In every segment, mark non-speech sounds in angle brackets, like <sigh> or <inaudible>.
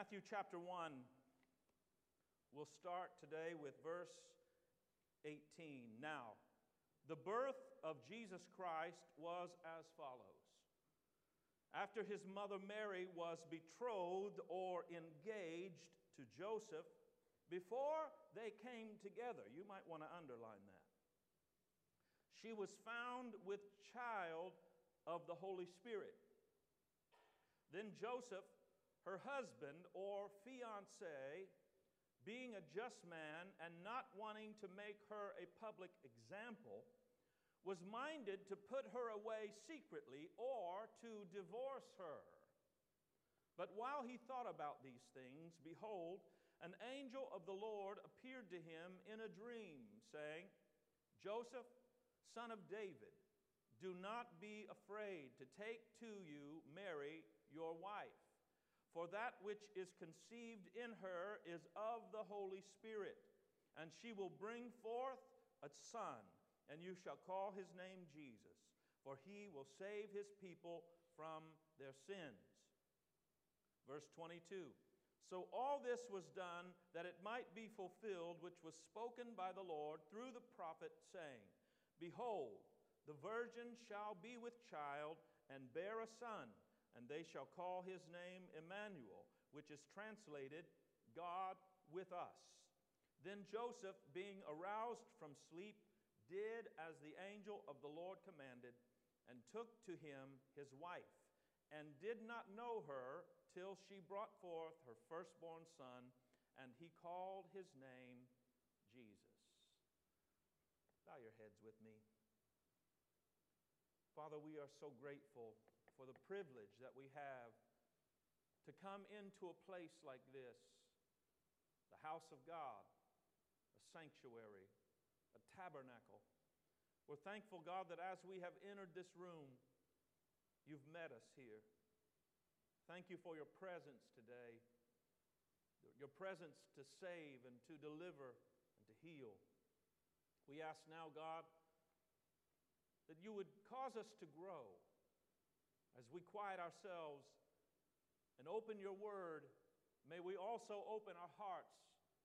Matthew chapter 1. We'll start today with verse 18. Now, the birth of Jesus Christ was as follows. After his mother Mary was betrothed or engaged to Joseph, before they came together, you might want to underline that. She was found with child of the Holy Spirit. Then Joseph, her husband or fiance, being a just man and not wanting to make her a public example, was minded to put her away secretly or to divorce her. But while he thought about these things, behold, an angel of the Lord appeared to him in a dream, saying, Joseph, son of David, do not be afraid to take to you Mary, your wife, for that which is conceived in her is of the Holy Spirit, and she will bring forth a son, and you shall call his name Jesus, for he will save his people from their sins. Verse 22 So all this was done that it might be fulfilled, which was spoken by the Lord through the prophet, saying, Behold, the virgin shall be with child and bear a son, and they shall call his name Emmanuel, which is translated God with us. Then Joseph, being aroused from sleep, did as the angel of the Lord commanded, and took to him his wife, and did not know her till she brought forth her firstborn son, and he called his name Jesus. Bow your heads with me. Father, we are so grateful for the privilege that we have to come into a place like this the house of God, a sanctuary, a tabernacle. We're thankful, God, that as we have entered this room, you've met us here. Thank you for your presence today, your presence to save and to deliver and to heal. We ask now, God, that you would cause us to grow as we quiet ourselves and open your word. May we also open our hearts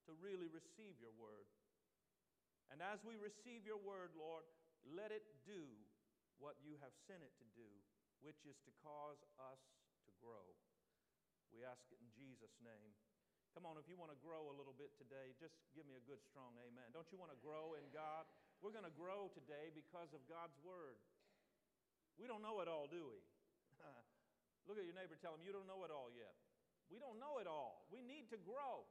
to really receive your word. And as we receive your word, Lord, let it do what you have sent it to do, which is to cause us to grow. We ask it in Jesus' name. Come on, if you want to grow a little bit today, just give me a good, strong amen. Don't you want to grow in God? We're going to grow today because of God's Word. We don't know it all, do we? <laughs> Look at your neighbor, tell him, You don't know it all yet. We don't know it all. We need to grow.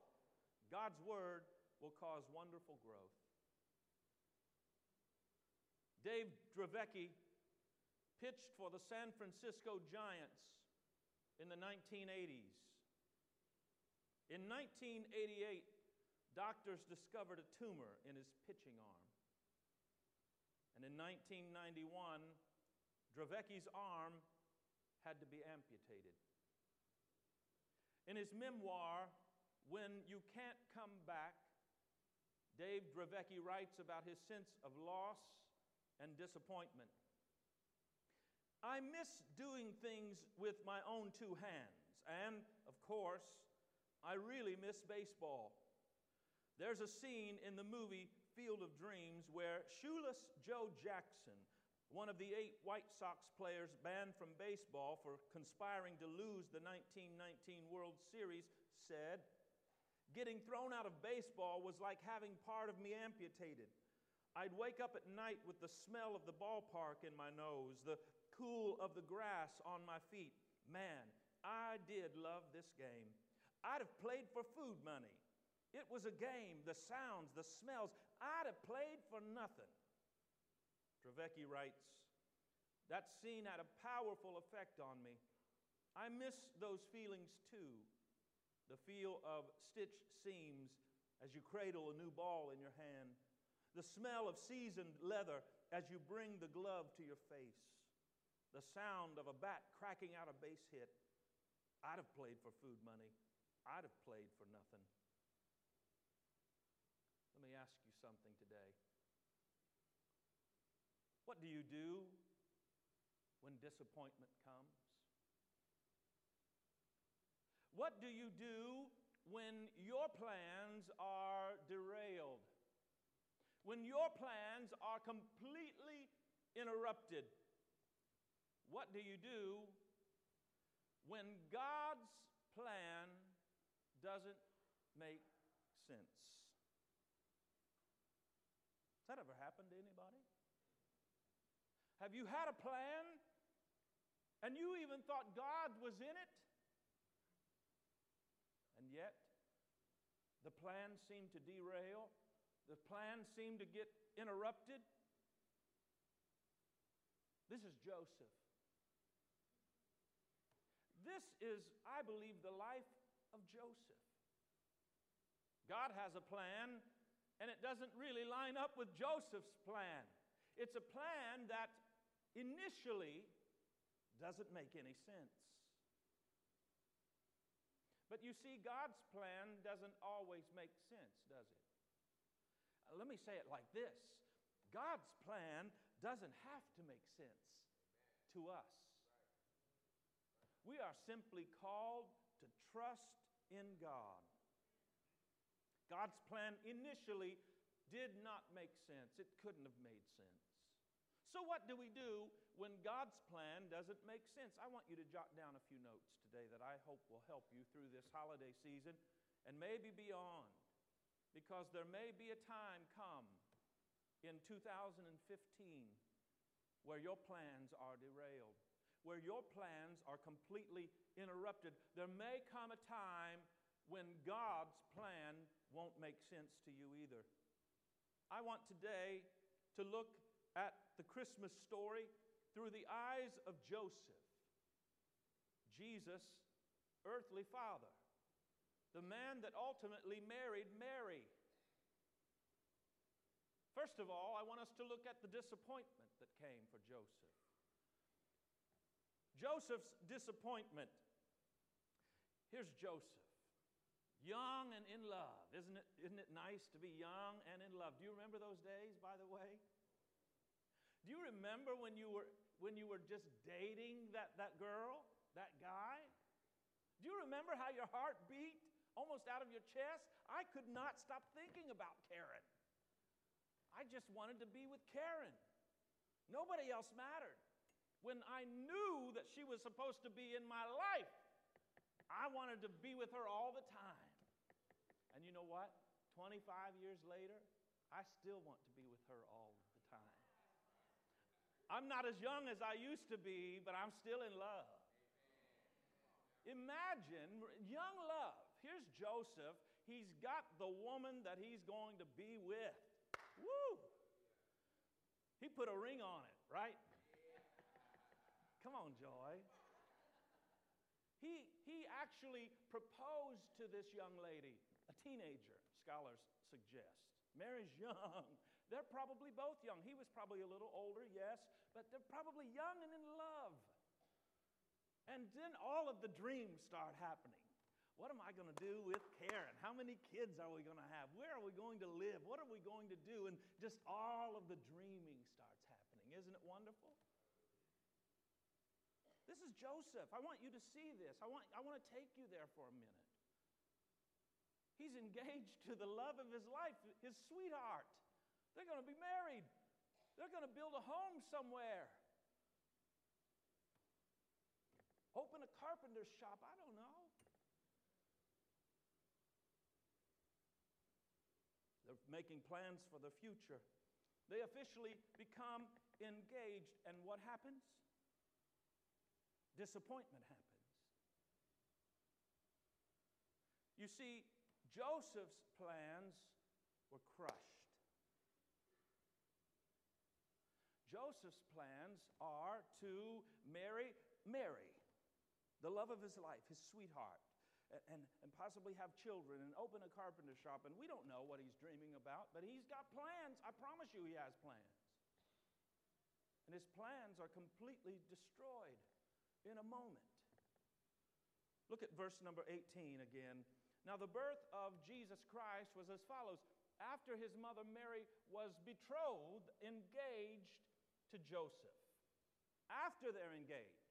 God's Word will cause wonderful growth. Dave Dravecky pitched for the San Francisco Giants in the 1980s. In 1988, doctors discovered a tumor in his pitching arm. And in 1991, Dravecky's arm had to be amputated. In his memoir, When You Can't Come Back, Dave Dravecky writes about his sense of loss and disappointment. I miss doing things with my own two hands, and of course, I really miss baseball. There's a scene in the movie Field of Dreams where shoeless Joe Jackson, one of the eight White Sox players banned from baseball for conspiring to lose the 1919 World Series, said, Getting thrown out of baseball was like having part of me amputated. I'd wake up at night with the smell of the ballpark in my nose, the cool of the grass on my feet. Man, I did love this game. I'd have played for food money. It was a game, the sounds, the smells. I'd have played for nothing. Dravecky writes, That scene had a powerful effect on me. I miss those feelings too. The feel of stitched seams as you cradle a new ball in your hand, the smell of seasoned leather as you bring the glove to your face, the sound of a bat cracking out a base hit. I'd have played for food money. I'd have played for nothing. Let me ask you something today. What do you do when disappointment comes? What do you do when your plans are derailed? When your plans are completely interrupted? What do you do when God's plan doesn't make sense? Has that ever happened to anybody? Have you had a plan and you even thought God was in it? And yet, the plan seemed to derail, the plan seemed to get interrupted. This is Joseph. This is, I believe, the life of Joseph. God has a plan, and it doesn't really line up with Joseph's plan. It's a plan that initially doesn't make any sense. But you see, God's plan doesn't always make sense, does it? Uh, let me say it like this God's plan doesn't have to make sense to us. We are simply called to trust in God. God's plan initially did not make sense, it couldn't have made sense. So, what do we do when God's plan doesn't make sense? I want you to jot down a few notes today that I hope will help you through this holiday season and maybe beyond. Because there may be a time come in 2015 where your plans are derailed, where your plans are completely interrupted. There may come a time when God's plan won't make sense to you either. I want today to look at the Christmas story through the eyes of Joseph, Jesus' earthly father, the man that ultimately married Mary. First of all, I want us to look at the disappointment that came for Joseph. Joseph's disappointment. Here's Joseph, young and in love. Isn't it, isn't it nice to be young and in love? Do you remember those days, by the way? Remember when you were, when you were just dating that, that girl, that guy? Do you remember how your heart beat almost out of your chest? I could not stop thinking about Karen. I just wanted to be with Karen. Nobody else mattered. When I knew that she was supposed to be in my life, I wanted to be with her all the time. And you know what? 25 years later, I still want to be with her all I'm not as young as I used to be, but I'm still in love. Imagine young love. Here's Joseph. He's got the woman that he's going to be with. Woo! He put a ring on it, right? Come on, Joy. He, he actually proposed to this young lady, a teenager, scholars suggest. Mary's <laughs> young. They're probably both young. He was probably a little older, yes, but they're probably young and in love. And then all of the dreams start happening. What am I going to do with Karen? How many kids are we going to have? Where are we going to live? What are we going to do? And just all of the dreaming starts happening. Isn't it wonderful? This is Joseph. I want you to see this. I want, I want to take you there for a minute. He's engaged to the love of his life, his sweetheart. They're going to be married. They're going to build a home somewhere. Open a carpenter's shop. I don't know. They're making plans for the future. They officially become engaged. And what happens? Disappointment happens. You see, Joseph's plans were crushed. Joseph's plans are to marry Mary, the love of his life, his sweetheart, and, and possibly have children and open a carpenter shop. And we don't know what he's dreaming about, but he's got plans. I promise you, he has plans. And his plans are completely destroyed in a moment. Look at verse number 18 again. Now, the birth of Jesus Christ was as follows. After his mother Mary was betrothed, engaged to Joseph after they're engaged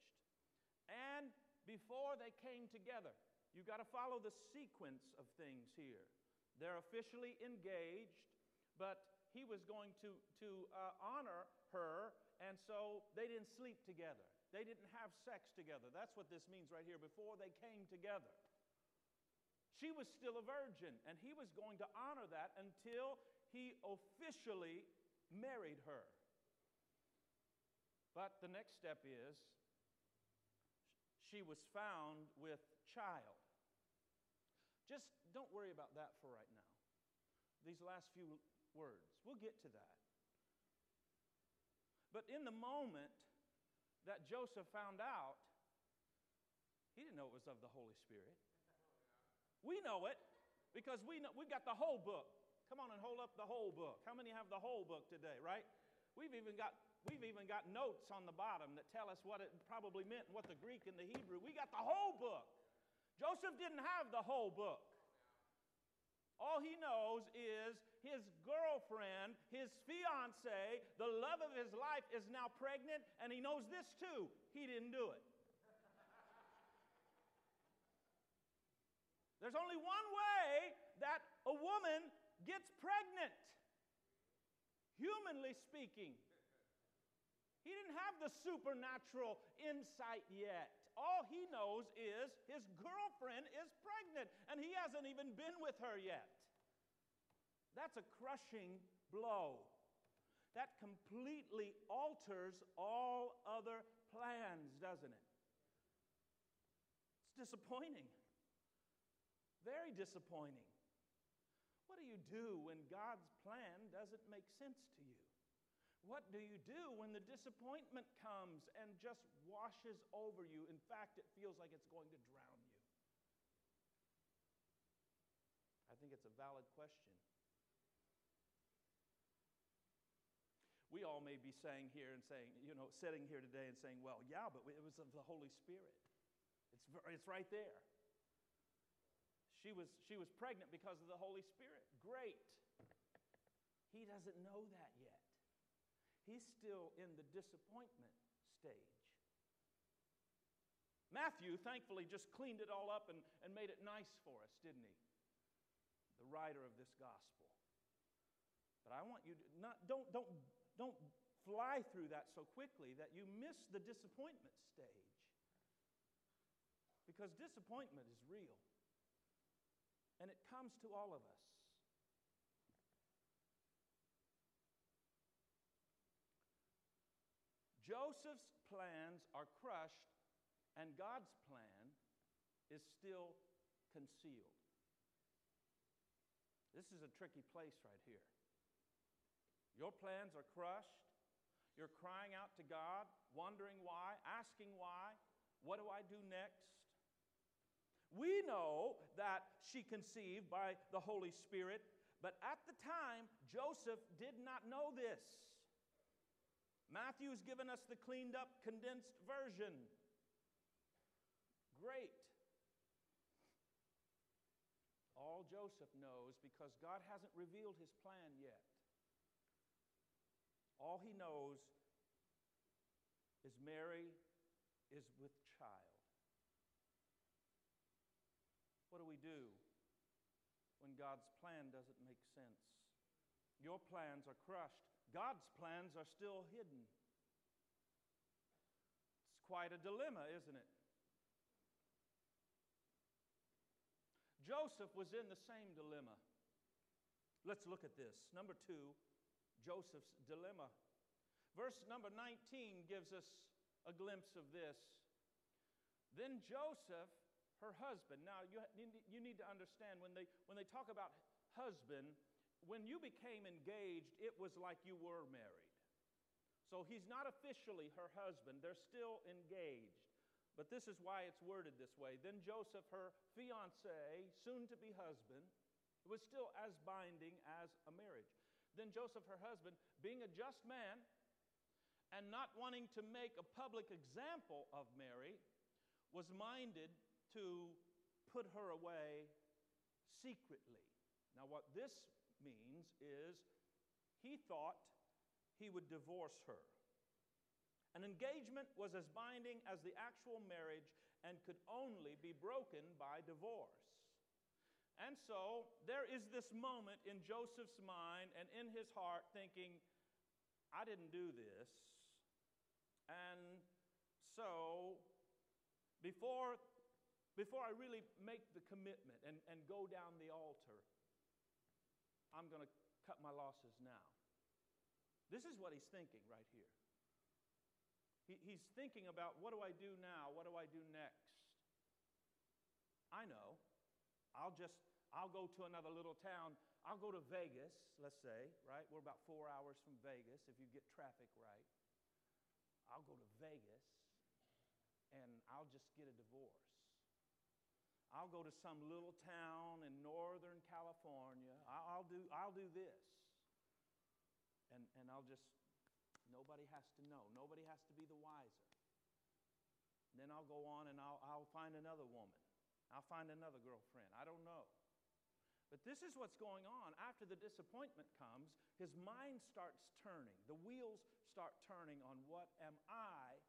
and before they came together. You've got to follow the sequence of things here. They're officially engaged, but he was going to, to uh, honor her, and so they didn't sleep together. They didn't have sex together. That's what this means right here before they came together. She was still a virgin, and he was going to honor that until he officially married her. But the next step is she was found with child. Just don't worry about that for right now. These last few words, we'll get to that. But in the moment that Joseph found out, he didn't know it was of the Holy Spirit. We know it because we know, we've got the whole book. Come on and hold up the whole book. How many have the whole book today, right? We've even got we've even got notes on the bottom that tell us what it probably meant and what the Greek and the Hebrew. We got the whole book. Joseph didn't have the whole book. All he knows is his girlfriend, his fiance, the love of his life is now pregnant, and he knows this too. He didn't do it. There's only one way that a woman gets pregnant, humanly speaking. He didn't have the supernatural insight yet. All he knows is his girlfriend is pregnant, and he hasn't even been with her yet. That's a crushing blow. That completely alters all other plans, doesn't it? It's disappointing. Very disappointing. What do you do when God's plan doesn't make sense to you? What do you do when the disappointment comes and just washes over you? In fact, it feels like it's going to drown you. I think it's a valid question. We all may be saying here and saying, you know, sitting here today and saying, well, yeah, but it was of the Holy Spirit. It's, it's right there. She was, she was pregnant because of the Holy Spirit. Great. He doesn't know that yet. He's still in the disappointment stage. Matthew, thankfully, just cleaned it all up and, and made it nice for us, didn't he? The writer of this gospel. But I want you to not, don't, don't, don't fly through that so quickly that you miss the disappointment stage. Because disappointment is real. And it comes to all of us. Joseph's plans are crushed, and God's plan is still concealed. This is a tricky place right here. Your plans are crushed. You're crying out to God, wondering why, asking why. What do I do next? We know that she conceived by the Holy Spirit, but at the time, Joseph did not know this. Matthew's given us the cleaned up, condensed version. Great. All Joseph knows because God hasn't revealed his plan yet. All he knows is Mary is with child. What do we do when God's plan doesn't make sense? Your plans are crushed. God's plans are still hidden. It's quite a dilemma, isn't it? Joseph was in the same dilemma. Let's look at this. Number two, Joseph's dilemma. Verse number 19 gives us a glimpse of this. Then Joseph her husband. Now, you, you need to understand when they, when they talk about husband, when you became engaged, it was like you were married. So he's not officially her husband, they're still engaged. But this is why it's worded this way. Then Joseph, her fiance, soon to be husband, was still as binding as a marriage. Then Joseph, her husband, being a just man and not wanting to make a public example of Mary, was minded to put her away secretly. Now, what this means is he thought he would divorce her. An engagement was as binding as the actual marriage, and could only be broken by divorce. And so there is this moment in Joseph's mind and in his heart thinking, I didn't do this. And so before, before I really make the commitment and, and go down the altar, I'm going to cut my losses now. This is what he's thinking right here. He, he's thinking about what do I do now? What do I do next? I know. I'll just, I'll go to another little town. I'll go to Vegas, let's say, right? We're about four hours from Vegas if you get traffic right. I'll go to Vegas and I'll just get a divorce. I'll go to some little town in Northern California. I'll do, I'll do this. And, and I'll just, nobody has to know. Nobody has to be the wiser. And then I'll go on and I'll, I'll find another woman. I'll find another girlfriend. I don't know. But this is what's going on. After the disappointment comes, his mind starts turning. The wheels start turning on what am I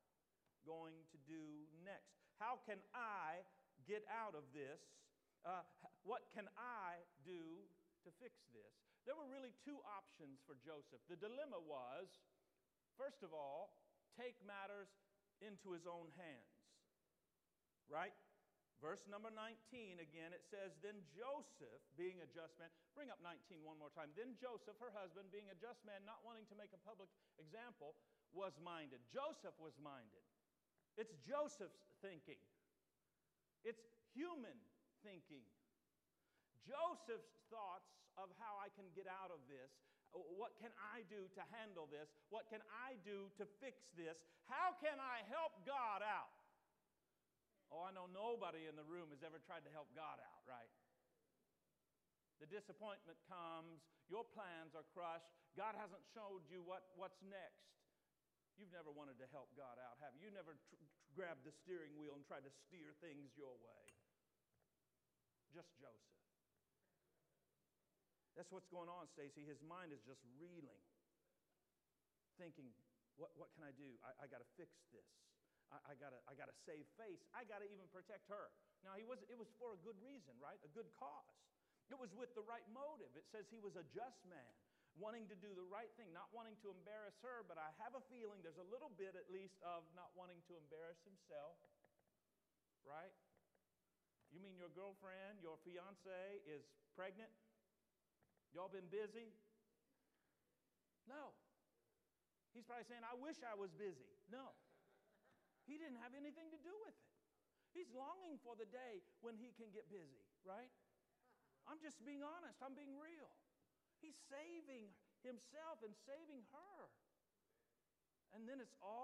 going to do next? How can I get out of this? Uh, what can I do to fix this? There were really two options for Joseph. The dilemma was first of all, take matters into his own hands. Right? Verse number 19 again, it says, Then Joseph, being a just man, bring up 19 one more time. Then Joseph, her husband, being a just man, not wanting to make a public example, was minded. Joseph was minded. It's Joseph's thinking, it's human thinking. Joseph's thoughts of how I can get out of this. Uh, what can I do to handle this? What can I do to fix this? How can I help God out? Oh, I know nobody in the room has ever tried to help God out, right? The disappointment comes, your plans are crushed, God hasn't showed you what, what's next. You've never wanted to help God out, have you? You never tr- grabbed the steering wheel and tried to steer things your way. Just Joseph. That's what's going on, Stacy. His mind is just reeling, thinking, what, what can I do? I, I got to fix this. I, I gotta, I gotta save face. I gotta even protect her. Now, he was, it was for a good reason, right? A good cause. It was with the right motive. It says he was a just man, wanting to do the right thing, not wanting to embarrass her, but I have a feeling there's a little bit, at least, of not wanting to embarrass himself, right? You mean your girlfriend, your fiance is pregnant? Y'all been busy? No. He's probably saying, I wish I was busy. No. He didn't have anything to do with it. He's longing for the day when he can get busy, right? I'm just being honest, I'm being real. He's saving himself and saving her. And then it's all